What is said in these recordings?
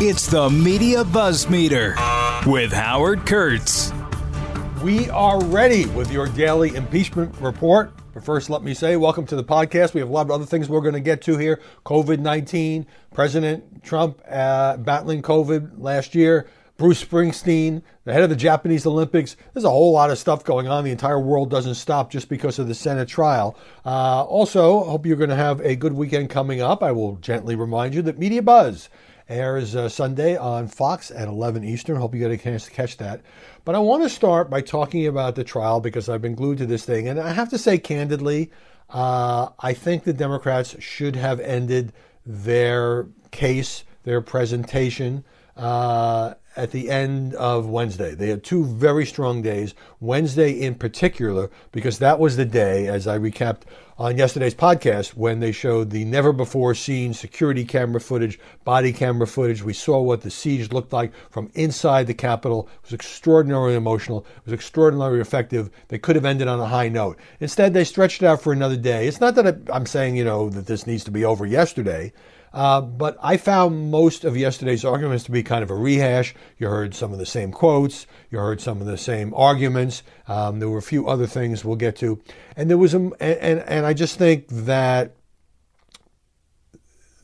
It's the Media Buzz Meter with Howard Kurtz. We are ready with your daily impeachment report. But first, let me say, welcome to the podcast. We have a lot of other things we're going to get to here. COVID 19, President Trump uh, battling COVID last year, Bruce Springsteen, the head of the Japanese Olympics. There's a whole lot of stuff going on. The entire world doesn't stop just because of the Senate trial. Uh, also, I hope you're going to have a good weekend coming up. I will gently remind you that Media Buzz airs uh, Sunday on Fox at 11 Eastern. Hope you get a chance to catch that. But I want to start by talking about the trial because I've been glued to this thing. And I have to say candidly, uh, I think the Democrats should have ended their case, their presentation. Uh, at the end of Wednesday. They had two very strong days, Wednesday in particular, because that was the day, as I recapped on yesterday's podcast, when they showed the never before seen security camera footage, body camera footage. We saw what the siege looked like from inside the Capitol. It was extraordinarily emotional, it was extraordinarily effective. They could have ended on a high note. Instead, they stretched it out for another day. It's not that I'm saying, you know, that this needs to be over yesterday. Uh, but I found most of yesterday's arguments to be kind of a rehash. You heard some of the same quotes, you heard some of the same arguments. Um, there were a few other things we'll get to, and there was a and and I just think that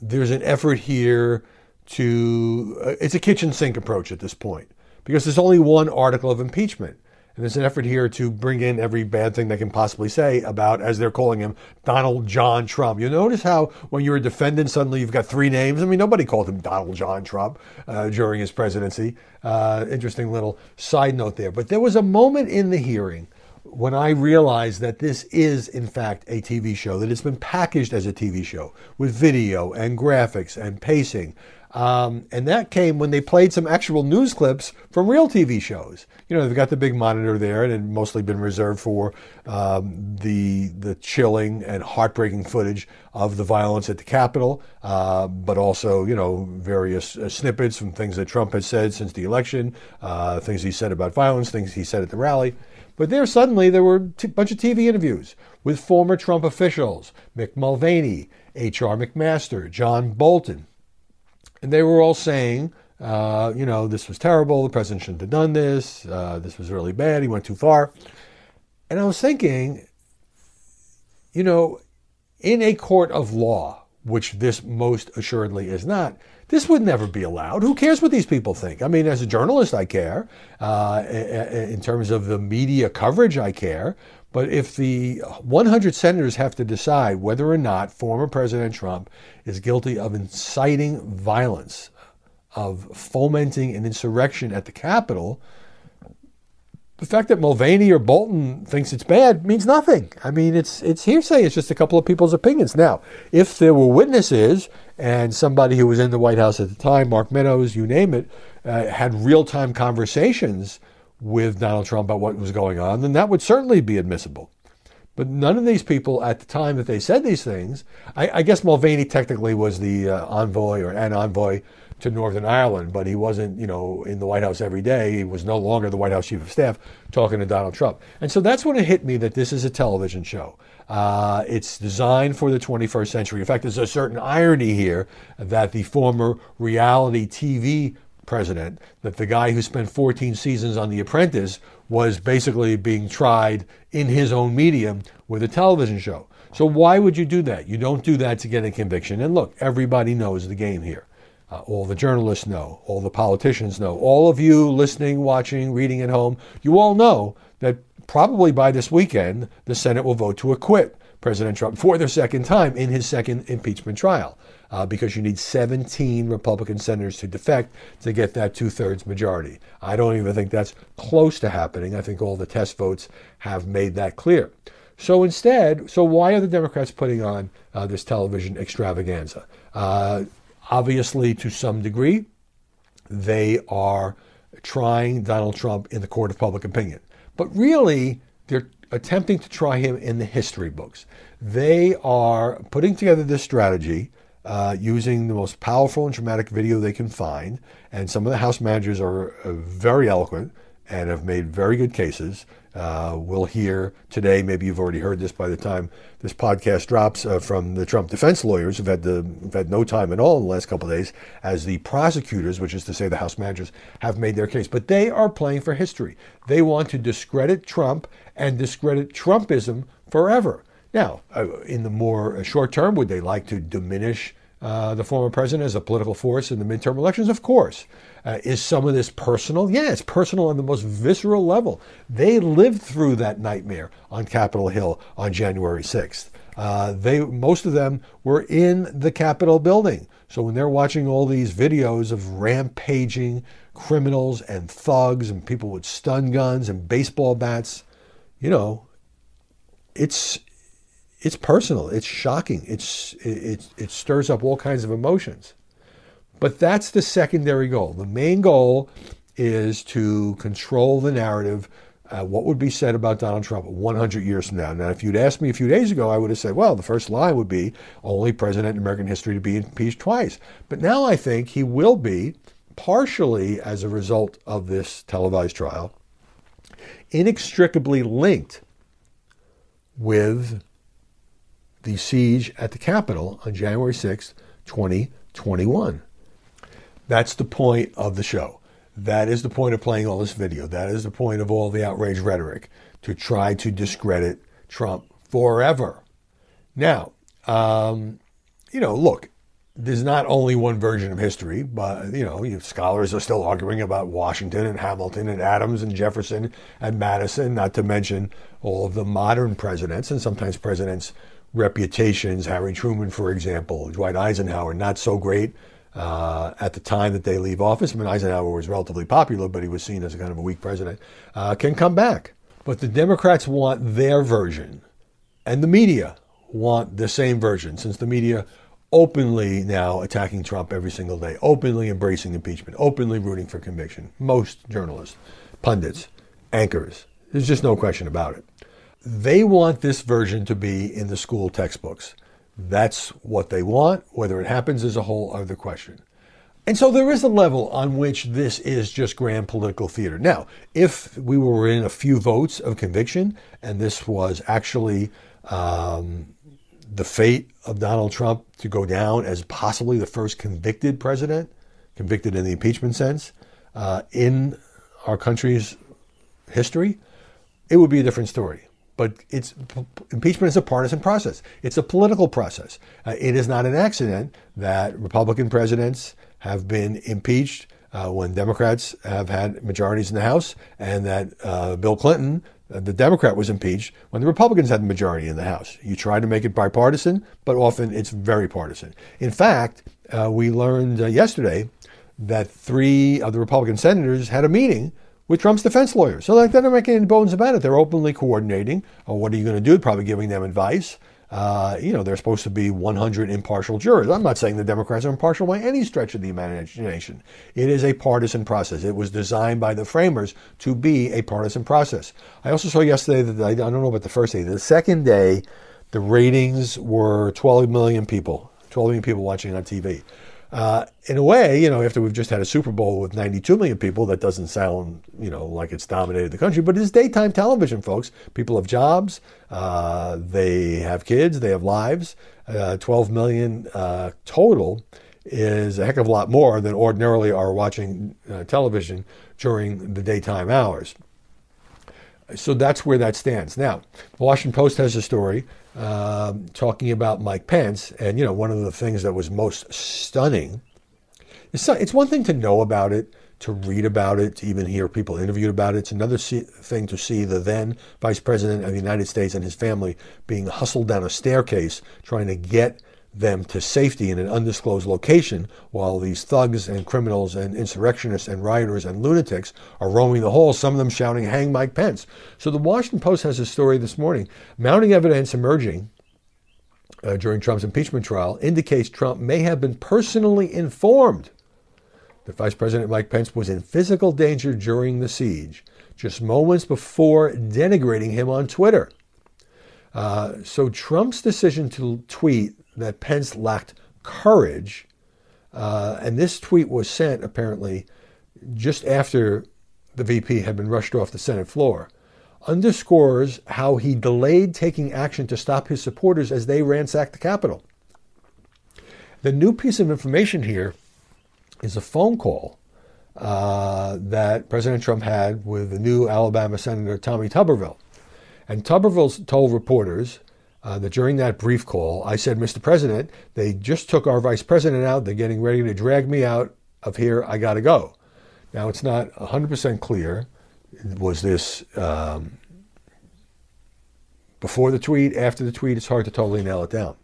there's an effort here to uh, it's a kitchen sink approach at this point because there's only one article of impeachment. And there's an effort here to bring in every bad thing they can possibly say about, as they're calling him, Donald John Trump. You notice how when you're a defendant, suddenly you've got three names. I mean, nobody called him Donald John Trump uh, during his presidency. Uh, interesting little side note there. But there was a moment in the hearing when I realized that this is, in fact, a TV show, that it's been packaged as a TV show with video and graphics and pacing. Um, and that came when they played some actual news clips from real TV shows. You know, they've got the big monitor there, and it had mostly been reserved for um, the the chilling and heartbreaking footage of the violence at the Capitol, uh, but also you know various uh, snippets from things that Trump has said since the election, uh, things he said about violence, things he said at the rally. But there suddenly there were a t- bunch of TV interviews with former Trump officials, Mick Mulvaney, H.R. McMaster, John Bolton. And they were all saying, uh, you know, this was terrible. The president shouldn't have done this. Uh, this was really bad. He went too far. And I was thinking, you know, in a court of law, which this most assuredly is not, this would never be allowed. Who cares what these people think? I mean, as a journalist, I care. Uh, in terms of the media coverage, I care. But if the 100 senators have to decide whether or not former President Trump is guilty of inciting violence, of fomenting an insurrection at the Capitol, the fact that Mulvaney or Bolton thinks it's bad means nothing. I mean, it's it's hearsay. It's just a couple of people's opinions. Now, if there were witnesses and somebody who was in the White House at the time, Mark Meadows, you name it, uh, had real time conversations with Donald Trump about what was going on, then that would certainly be admissible. But none of these people at the time that they said these things, I, I guess Mulvaney technically was the uh, envoy or an envoy to Northern Ireland, but he wasn't, you know, in the White House every day. He was no longer the White House chief of staff talking to Donald Trump. And so that's when it hit me that this is a television show. Uh, it's designed for the 21st century. In fact, there's a certain irony here that the former reality TV president that the guy who spent 14 seasons on The Apprentice was basically being tried in his own medium with a television show. So why would you do that? You don't do that to get a conviction. And look, everybody knows the game here. Uh, all the journalists know, all the politicians know, all of you listening, watching, reading at home, you all know that probably by this weekend, the Senate will vote to acquit President Trump for the second time in his second impeachment trial uh, because you need 17 Republican senators to defect to get that two thirds majority. I don't even think that's close to happening. I think all the test votes have made that clear. So instead, so why are the Democrats putting on uh, this television extravaganza? Uh, obviously, to some degree, they are trying Donald Trump in the court of public opinion. But really, they're attempting to try him in the history books. They are putting together this strategy uh, using the most powerful and dramatic video they can find. And some of the House managers are uh, very eloquent and have made very good cases. Uh, we'll hear today, maybe you've already heard this by the time this podcast drops, uh, from the Trump defense lawyers who've had, the, who've had no time at all in the last couple of days, as the prosecutors, which is to say the House managers, have made their case. But they are playing for history. They want to discredit Trump and discredit Trumpism forever. Now, uh, in the more short term, would they like to diminish uh, the former president as a political force in the midterm elections? Of course. Uh, is some of this personal? Yeah, it's personal on the most visceral level. They lived through that nightmare on Capitol Hill on January 6th. Uh, they most of them were in the Capitol building. So when they're watching all these videos of rampaging criminals and thugs and people with stun guns and baseball bats, you know, it's it's personal. It's shocking. It's it, it stirs up all kinds of emotions. But that's the secondary goal. The main goal is to control the narrative. Uh, what would be said about Donald Trump 100 years from now? Now, if you'd asked me a few days ago, I would have said, well, the first lie would be only president in American history to be impeached twice. But now I think he will be, partially as a result of this televised trial, inextricably linked with the siege at the Capitol on January 6, 2021. That's the point of the show. That is the point of playing all this video. That is the point of all the outrage rhetoric to try to discredit Trump forever. Now, um, you know, look, there's not only one version of history, but you know, scholars are still arguing about Washington and Hamilton and Adams and Jefferson and Madison, not to mention all of the modern presidents and sometimes presidents' reputations. Harry Truman, for example, Dwight Eisenhower, not so great uh, at the time that they leave office. I mean, Eisenhower was relatively popular, but he was seen as a kind of a weak president, uh, can come back. But the Democrats want their version, and the media want the same version, since the media openly now attacking Trump every single day, openly embracing impeachment, openly rooting for conviction. Most journalists, pundits, anchors. There's just no question about it. They want this version to be in the school textbooks. That's what they want. Whether it happens is a whole other question. And so there is a level on which this is just grand political theater. Now, if we were in a few votes of conviction and this was actually um, the fate of Donald Trump to go down as possibly the first convicted president, convicted in the impeachment sense, uh, in our country's history, it would be a different story. But it's impeachment is a partisan process. It's a political process. Uh, it is not an accident that Republican presidents have been impeached uh, when Democrats have had majorities in the House, and that uh, Bill Clinton, uh, the Democrat, was impeached when the Republicans had the majority in the House. You try to make it bipartisan, but often it's very partisan. In fact, uh, we learned uh, yesterday that three of the Republican senators had a meeting with Trump's defense lawyers. So like, they're not making any bones about it. They're openly coordinating. Oh, what are you going to do? Probably giving them advice. Uh, you know, they're supposed to be 100 impartial jurors. I'm not saying the Democrats are impartial by any stretch of the imagination. It is a partisan process. It was designed by the framers to be a partisan process. I also saw yesterday that I don't know about the first day. The second day, the ratings were 12 million people. 12 million people watching on TV. Uh, in a way, you know, after we've just had a Super Bowl with 92 million people, that doesn't sound, you know, like it's dominated the country, but it's daytime television, folks. People have jobs, uh, they have kids, they have lives. Uh, 12 million uh, total is a heck of a lot more than ordinarily are watching uh, television during the daytime hours. So that's where that stands. Now, the Washington Post has a story um, talking about Mike Pence, and you know, one of the things that was most stunning. It's, it's one thing to know about it, to read about it, to even hear people interviewed about it. It's another see, thing to see the then Vice President of the United States and his family being hustled down a staircase trying to get them to safety in an undisclosed location while these thugs and criminals and insurrectionists and rioters and lunatics are roaming the halls, some of them shouting, Hang Mike Pence. So the Washington Post has a story this morning. Mounting evidence emerging uh, during Trump's impeachment trial indicates Trump may have been personally informed that Vice President Mike Pence was in physical danger during the siege, just moments before denigrating him on Twitter. Uh, so Trump's decision to tweet that Pence lacked courage. Uh, and this tweet was sent apparently just after the VP had been rushed off the Senate floor, underscores how he delayed taking action to stop his supporters as they ransacked the Capitol. The new piece of information here is a phone call uh, that President Trump had with the new Alabama Senator Tommy Tuberville. And Tuberville told reporters uh, that during that brief call, I said, Mr. President, they just took our vice president out. They're getting ready to drag me out of here. I got to go. Now, it's not 100% clear. Was this um, before the tweet, after the tweet? It's hard to totally nail it down.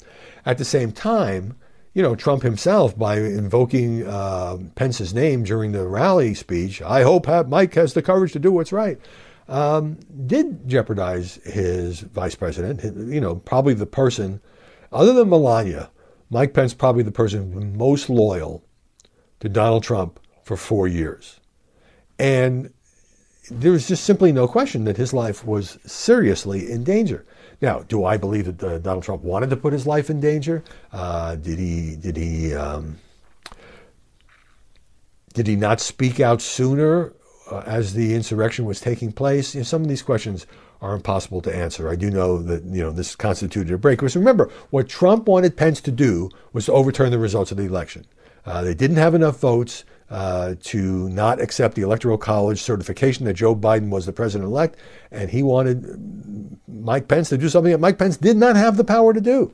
At the same time, you know, Trump himself, by invoking uh, Pence's name during the rally speech, I hope Mike has the courage to do what's right um, did jeopardize his vice president. You know, probably the person, other than Melania, Mike Pence probably the person most loyal to Donald Trump for four years. And there was just simply no question that his life was seriously in danger. Now, do I believe that uh, Donald Trump wanted to put his life in danger? Uh, did he? Did he? Um, did he not speak out sooner uh, as the insurrection was taking place? You know, some of these questions are impossible to answer. I do know that you know this constituted a break. Because remember, what Trump wanted Pence to do was to overturn the results of the election. Uh, they didn't have enough votes uh, to not accept the Electoral College certification that Joe Biden was the president elect, and he wanted Mike Pence to do something that Mike Pence did not have the power to do.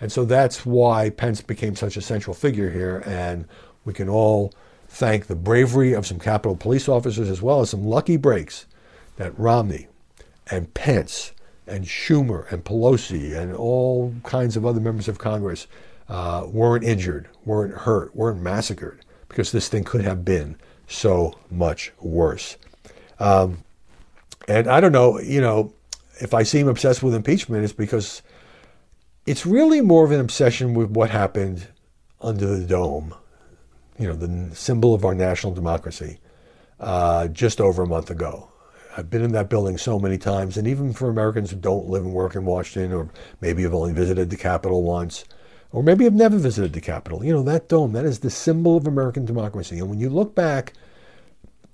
And so that's why Pence became such a central figure here, and we can all thank the bravery of some Capitol police officers as well as some lucky breaks that Romney and Pence and Schumer and Pelosi and all kinds of other members of Congress uh, weren't injured, weren't hurt, weren't massacred, because this thing could have been so much worse. Um, and I don't know, you know, if I seem obsessed with impeachment, it's because it's really more of an obsession with what happened under the dome you know, the symbol of our national democracy, uh, just over a month ago. I've been in that building so many times, and even for Americans who don't live and work in Washington, or maybe have only visited the Capitol once, or maybe have never visited the Capitol, you know, that dome, that is the symbol of American democracy. And when you look back,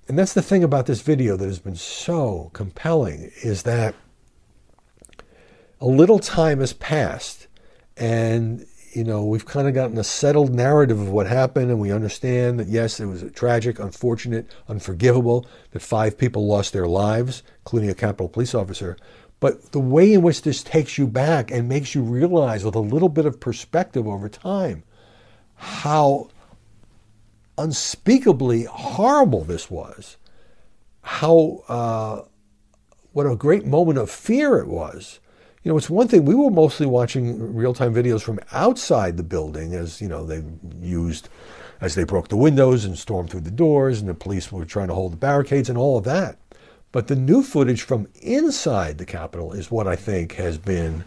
and that's the thing about this video that has been so compelling, is that a little time has passed, and you know, we've kind of gotten a settled narrative of what happened, and we understand that yes, it was tragic, unfortunate, unforgivable that five people lost their lives, including a Capitol police officer. But the way in which this takes you back and makes you realize, with a little bit of perspective over time, how unspeakably horrible this was, how uh, what a great moment of fear it was you know, it's one thing we were mostly watching real-time videos from outside the building as, you know, they used as they broke the windows and stormed through the doors and the police were trying to hold the barricades and all of that. But the new footage from inside the Capitol is what I think has been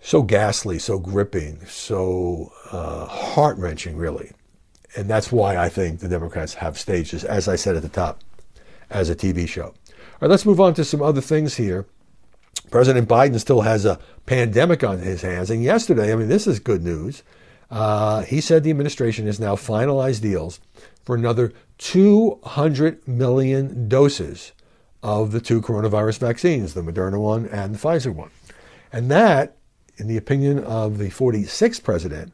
so ghastly, so gripping, so uh, heart wrenching, really. And that's why I think the Democrats have staged this, as I said at the top, as a TV show. All right, let's move on to some other things here. President Biden still has a pandemic on his hands. And yesterday, I mean, this is good news. Uh, he said the administration has now finalized deals for another 200 million doses of the two coronavirus vaccines, the Moderna one and the Pfizer one. And that, in the opinion of the 46th president,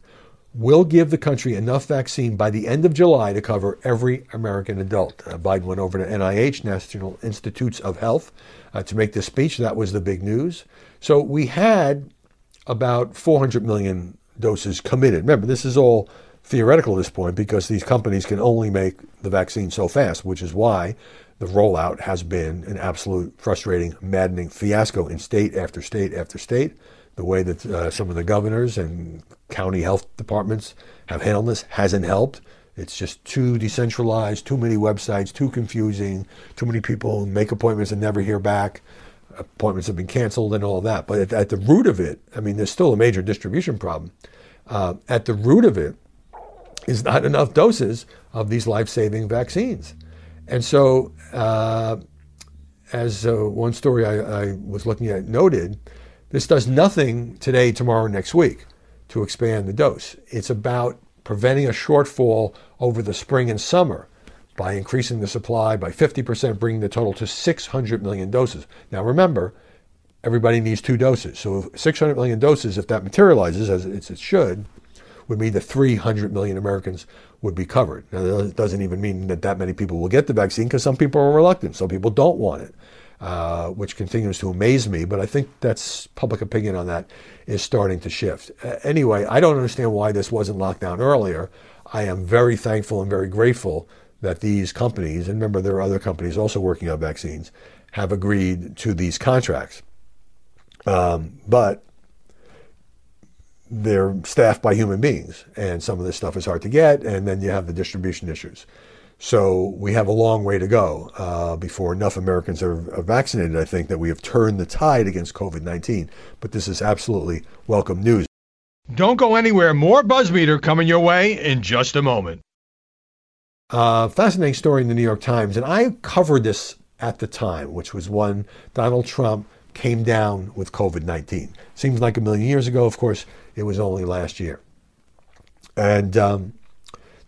will give the country enough vaccine by the end of July to cover every American adult. Uh, Biden went over to NIH, National Institutes of Health, uh, to make this speech. That was the big news. So we had about 400 million doses committed. Remember, this is all theoretical at this point because these companies can only make the vaccine so fast, which is why the rollout has been an absolute frustrating, maddening fiasco in state after state after state. The way that uh, some of the governors and county health departments have handled this hasn't helped. It's just too decentralized, too many websites, too confusing, too many people make appointments and never hear back. Appointments have been canceled and all that. But at, at the root of it, I mean, there's still a major distribution problem. Uh, at the root of it is not enough doses of these life saving vaccines. And so, uh, as uh, one story I, I was looking at noted, this does nothing today, tomorrow, next week to expand the dose. It's about preventing a shortfall over the spring and summer by increasing the supply by 50%, bringing the total to 600 million doses. Now remember, everybody needs two doses. So 600 million doses, if that materializes as it should, would mean that 300 million Americans would be covered. Now, that doesn't even mean that that many people will get the vaccine because some people are reluctant. Some people don't want it, uh, which continues to amaze me. But I think that's public opinion on that is starting to shift. Uh, anyway, I don't understand why this wasn't locked down earlier. I am very thankful and very grateful that these companies, and remember there are other companies also working on vaccines, have agreed to these contracts. Um, but they're staffed by human beings, and some of this stuff is hard to get, and then you have the distribution issues. So we have a long way to go uh, before enough Americans are, are, vaccinated. I think that we have turned the tide against COVID 19, but this is absolutely welcome news. Don't go anywhere. More Buzzmeter coming your way in just a moment. Uh, fascinating story in the New York Times, and I covered this at the time, which was when Donald Trump came down with COVID 19. Seems like a million years ago. Of course, it was only last year. And um,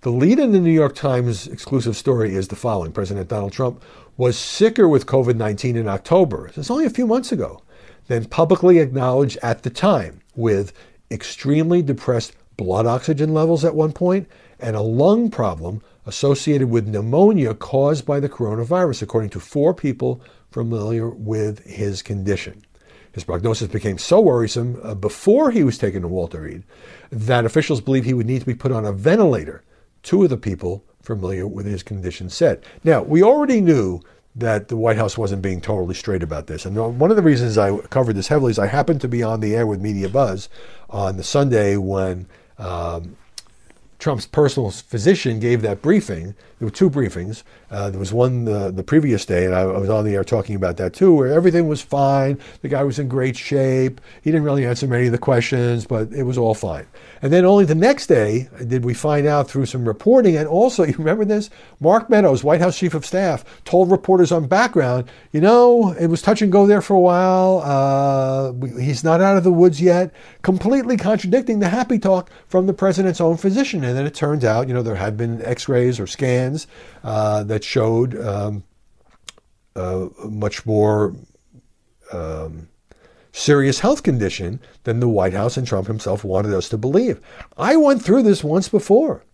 the lead in the New York Times exclusive story is the following President Donald Trump was sicker with COVID 19 in October. It's only a few months ago. Then publicly acknowledged at the time with extremely depressed blood oxygen levels at one point and a lung problem associated with pneumonia caused by the coronavirus, according to four people familiar with his condition. His prognosis became so worrisome uh, before he was taken to Walter Reed that officials believe he would need to be put on a ventilator. Two of the people familiar with his condition said. Now, we already knew that the White House wasn't being totally straight about this. And one of the reasons I covered this heavily is I happened to be on the air with Media Buzz on the Sunday when um, Trump's personal physician gave that briefing. There were two briefings. Uh, there was one uh, the previous day, and I, I, was on the air talking about that too, where everything was fine. The guy was in great shape. He didn't really answer many of the questions, but it was all fine. And then only the next day did we find out through some reporting, and also, you remember this? Mark Meadows, White House Chief of Staff, told reporters on background, you know, it was touch and go there for a while. Uh, he's not out of the woods yet, completely contradicting the happy talk from the president's own physician. And then it turns out, you know, there had been x rays or scans uh, that showed um, uh, much more um, serious health condition than the White House and Trump himself wanted us to believe. I went through this once before.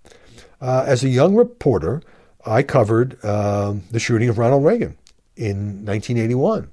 Uh, as a young reporter, I covered um, the shooting of Ronald Reagan in 1981.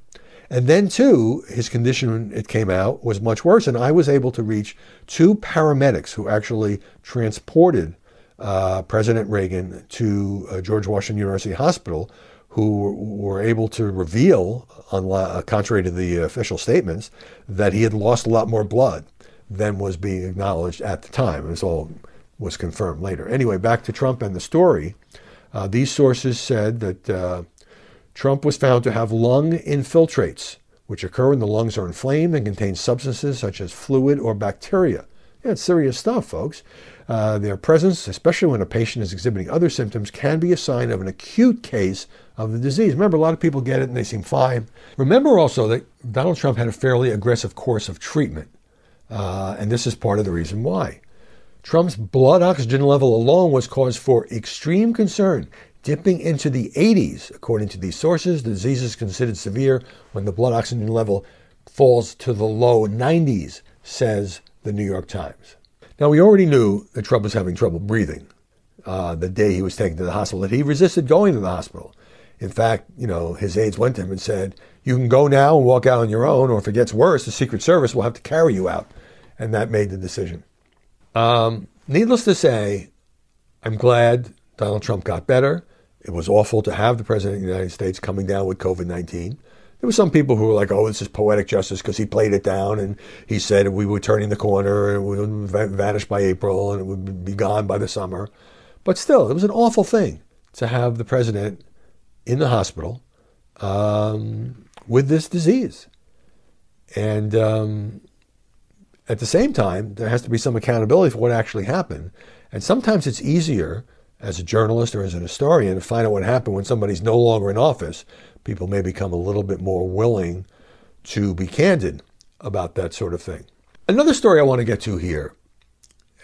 And then, too, his condition, it came out, was much worse. And I was able to reach two paramedics who actually transported uh, President Reagan to uh, George Washington University Hospital, who were able to reveal, uh, contrary to the official statements, that he had lost a lot more blood than was being acknowledged at the time. This all was confirmed later. Anyway, back to Trump and the story. Uh, these sources said that uh, Trump was found to have lung infiltrates, which occur when the lungs are inflamed and contain substances such as fluid or bacteria. Yeah, serious stuff, folks. Uh, their presence, especially when a patient is exhibiting other symptoms, can be a sign of an acute case of the disease. Remember, a lot of people get it and they seem fine. Remember also that Donald Trump had a fairly aggressive course of treatment, uh, and this is part of the reason why. Trump's blood oxygen level alone was cause for extreme concern dipping into the 80s. According to these sources, the disease is considered severe when the blood oxygen level falls to the low 90s, says the New York Times. Now, we already knew that Trump was having trouble breathing uh, the day he was taken to the hospital, that he resisted going to the hospital. In fact, you know, his aides went to him and said, You can go now and walk out on your own, or if it gets worse, the Secret Service will have to carry you out. And that made the decision. Um, needless to say, I'm glad Donald Trump got better. It was awful to have the President of the United States coming down with COVID 19. There were some people who were like, oh, this is poetic justice because he played it down and he said we were turning the corner and we would vanish by April and it would be gone by the summer. But still, it was an awful thing to have the president in the hospital um, with this disease. And um, at the same time, there has to be some accountability for what actually happened. And sometimes it's easier as a journalist or as an historian to find out what happened when somebody's no longer in office, people may become a little bit more willing to be candid about that sort of thing. Another story I want to get to here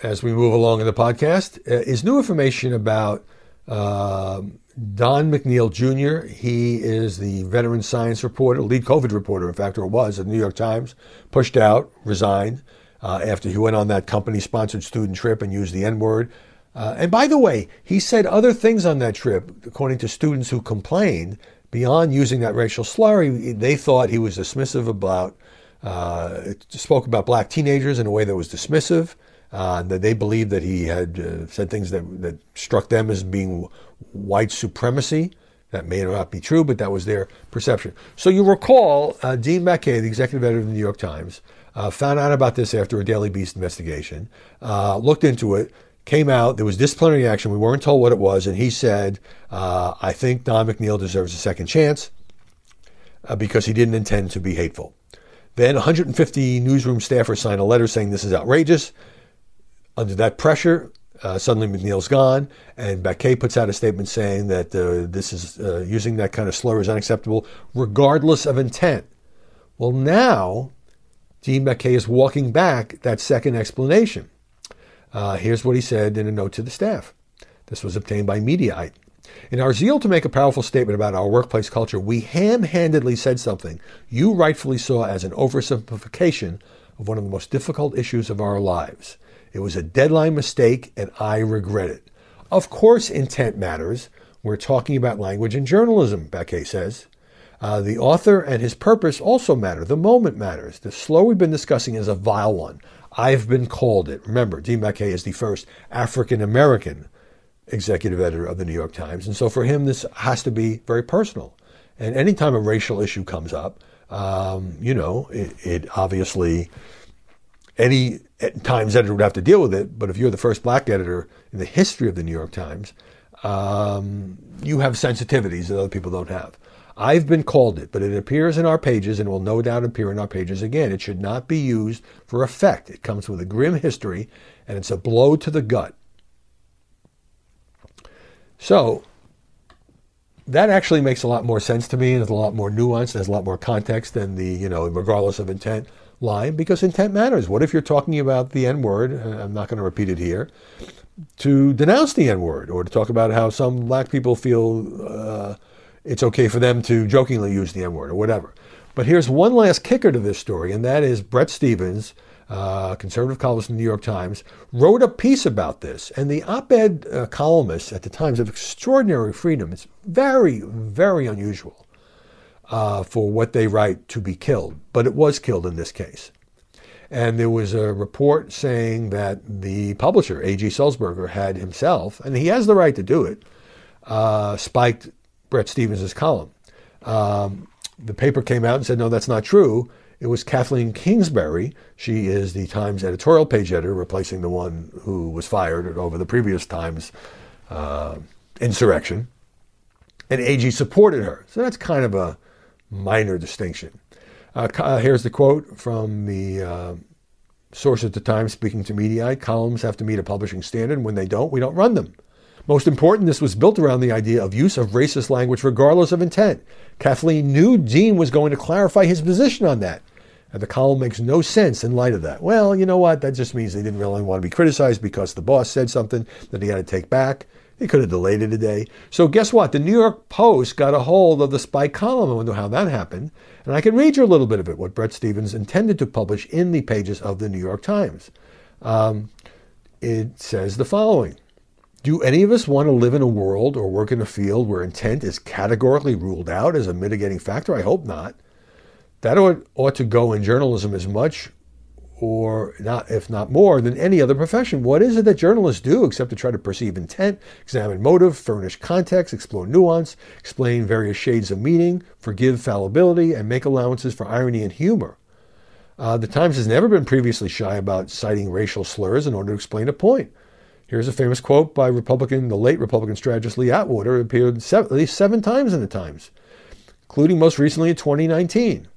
as we move along in the podcast uh, is new information about Uh, Don McNeil Jr., he is the veteran science reporter, lead COVID reporter, in fact, or was at the New York Times, pushed out, resigned uh, after he went on that company sponsored student trip and used the N word. Uh, and by the way, he said other things on that trip, according to students who complained, beyond using that racial slur, they thought he was dismissive about, uh, spoke about black teenagers in a way that was dismissive. Uh, that they believed that he had uh, said things that, that struck them as being white supremacy. That may not be true, but that was their perception. So you recall uh, Dean Baquet, the executive editor of the New York Times, uh, found out about this after a Daily Beast investigation, uh, looked into it, came out. There was disciplinary action. We weren't told what it was, and he said, uh, "I think Don McNeil deserves a second chance because he didn't intend to be hateful." Then 150 newsroom staffers signed a letter saying this is outrageous. Under that pressure, uh, suddenly McNeil's gone, and Baquet puts out a statement saying that uh, this is uh, using that kind of slur is unacceptable, regardless of intent. Well, now Dean Baquet is walking back that second explanation. Uh, here's what he said in a note to the staff. This was obtained by Mediaite. In our zeal to make a powerful statement about our workplace culture, we ham handedly said something you rightfully saw as an oversimplification of one of the most difficult issues of our lives. It was a deadline mistake, and I regret it. Of course, intent matters. We're talking about language and journalism, Baquet says. Uh, the author and his purpose also matter. The moment matters. The slow we've been discussing is a vile one. I've been called it. Remember, Dean Baquet is the first African American executive editor of the New York Times. And so for him, this has to be very personal. And anytime a racial issue comes up, um, you know, it, it obviously any Times editor would have to deal with it. But if you're the first black editor in the history of the New York Times, um, you have sensitivities that other people don't have. I've been called it, but it appears in our pages and will no doubt appear in our pages again. It should not be used for effect. It comes with a grim history and it's a blow to the gut. So, that actually makes a lot more sense to me and is a lot more nuanced, has a lot more context than the, you know, regardless of intent line because intent matters. What if you're talking about the N word? I'm not going to repeat it here. To denounce the N word or to talk about how some black people feel uh, it's okay for them to jokingly use the N word or whatever. But here's one last kicker to this story, and that is Bret Stephens, uh, conservative columnist in the New York Times, wrote a piece about this. And the op ed uh, at the Times have extraordinary freedom. It's very, very unusual uh, for what they write to be killed, but it was killed in this case. And there was a report saying that the publisher, A.G. Sulzberger, had himself, and he has the right to do it, uh, spiked Bret Stephens' column. Um, the paper came out and said, no, that's not true. It was Kathleen Kingsbury. She is the Times editorial page editor, replacing the one who was fired over the previous Times uh, insurrection. And AG supported her. So that's kind of a minor distinction. Uh, uh, here's the quote from the uh, source at the time speaking to Mediaite. Columns have to meet a publishing standard. When they don't, we don't run them. Most important, this was built around the idea of use of racist language regardless of intent. Kathleen knew Dean was going to clarify his position on that. And the column makes no sense in light of that. Well, you know what? That just means they didn't really want to be criticized because the boss said something that he had to take back. They could have delayed it a day. So guess what? The New York Post got a hold of the spy column. I wonder how that happened. And I can read you a little bit of it, what Bret Stephens intended to publish in the pages of the New York Times. Um, it says the following. Do any of us want to live in a world or work in a field where intent is categorically ruled out as a mitigating factor? I hope not. That ought, ought to go in journalism as much or not, if not more, than any other profession. What is it that journalists do except to try to perceive intent, examine motive, furnish context, explore nuance, explain various shades of meaning, forgive fallibility, and make allowances for irony and humor? Uh, the Times has never been previously shy about citing racial slurs in order to explain a point. Here's a famous quote by Republican, the late Republican strategist Lee Atwater, appeared seven, at least seven times in the Times, including most recently in 2019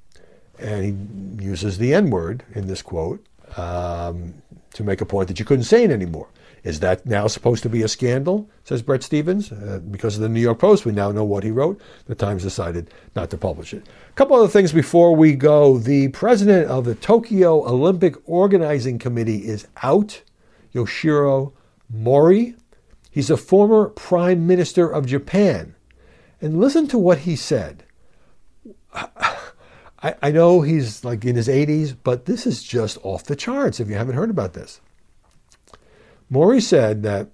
and he uses the N word in this quote um, to make a point that you couldn't say it anymore. Is that now supposed to be a scandal? Says Bret Stephens. Uh, because of the New York Post, we now know what he wrote. The Times decided not to publish it. A couple other things before we go. The president of the Tokyo Olympic Organizing Committee is out, Yoshiro Mori. He's a former prime minister of Japan. And listen to what he said. I, I know he's like in his 80s, but this is just off the charts if you haven't heard about this. Mori said that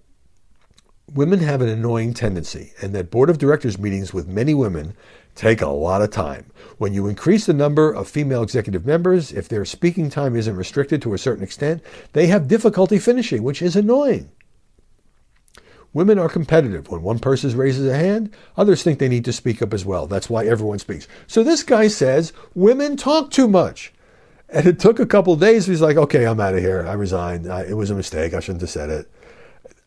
women have an annoying tendency and that board of directors meetings with many women take a lot of time. When you increase the number of female executive members, if their speaking time isn't restricted to a certain extent, they have difficulty finishing, which is annoying. Women are competitive. When one person raises a hand, others think they need to speak up as well. That's why everyone speaks. So this guy says women talk too much. And it took a couple days. He's like, okay, I'm out of here. I resigned. I, it was a mistake. I shouldn't have said it.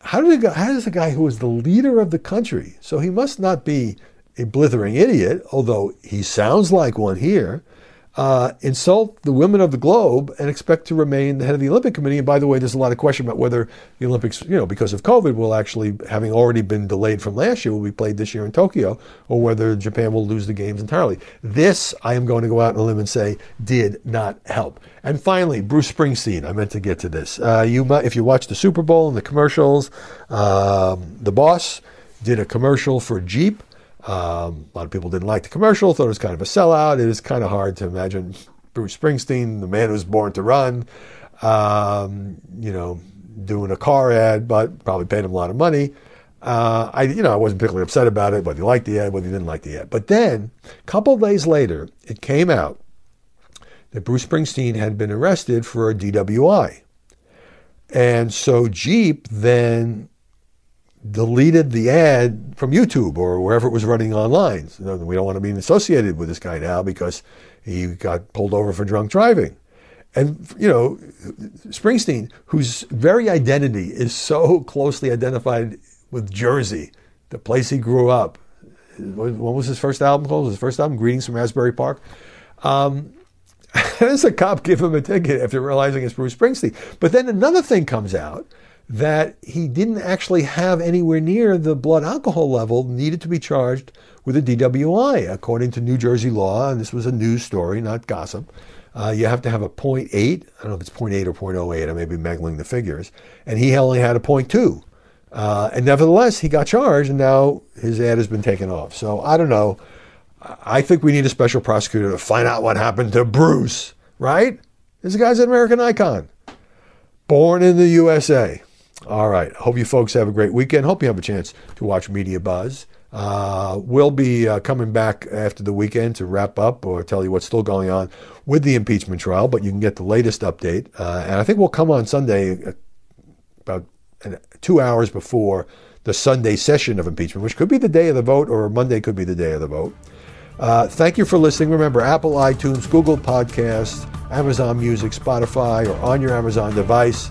How, did how does the guy who was the leader of the country, so he must not be a blithering idiot, although he sounds like one here, uh, insult the women of the globe and expect to remain the head of the Olympic Committee. And by the way, there's a lot of question about whether the Olympics, you know, because of COVID, will actually, having already been delayed from last year, will be played this year in Tokyo, or whether Japan will lose the games entirely. This, I am going to go out on a limb and say, did not help. And finally, Bruce Springsteen. I meant to get to this. Uh, you, if you watch the Super Bowl and the commercials, um, the boss did a commercial for Jeep. Um, a lot of people didn't like the commercial, thought it was kind of a sellout. It is kind of hard to imagine Bruce Springsteen, the man who was born to run, um, you know, doing a car ad, but probably paid him a lot of money. Uh, I, you know, I wasn't particularly upset about it, whether you liked the ad, whether you didn't like the ad. But then, a couple days later, it came out that Bruce Springsteen had been arrested for a DWI. And so Jeep then deleted the ad from YouTube or wherever it was running online. So we don't want to be associated with this guy now because he got pulled over for drunk driving. And, you know, Springsteen, whose very identity is so closely identified with Jersey, the place he grew up. What was his first album called? His first album, Greetings from Asbury Park. Um, does a cop give him a ticket after realizing it's Bruce Springsteen? But then another thing comes out that he didn't actually have anywhere near the blood alcohol level needed to be charged with a DWI, according to New Jersey law. And this was a news story, not gossip. Uh, you have to have a 0.8. I don't know if it's 0.8 or 0.08. I may be mangling the figures. And he only had a 0.2. Uh, and nevertheless, he got charged, and now his ad has been taken off. So I don't know. I think we need a special prosecutor to find out what happened to Bruce, right? This guy's an American icon, born in the USA. All right. Hope you folks have a great weekend. Hope you have a chance to watch Media Buzz. Uh, we'll be uh, coming back after the weekend to wrap up or tell you what's still going on with the impeachment trial, but you can get the latest update. Uh, and I think we'll come on Sunday uh, about two hours before the Sunday session of impeachment, which could be the day of the vote or Monday could be the day of the vote. Uh, thank you for listening. Remember, Apple, iTunes, Google Podcasts, Amazon Music, Spotify, or on your Amazon device.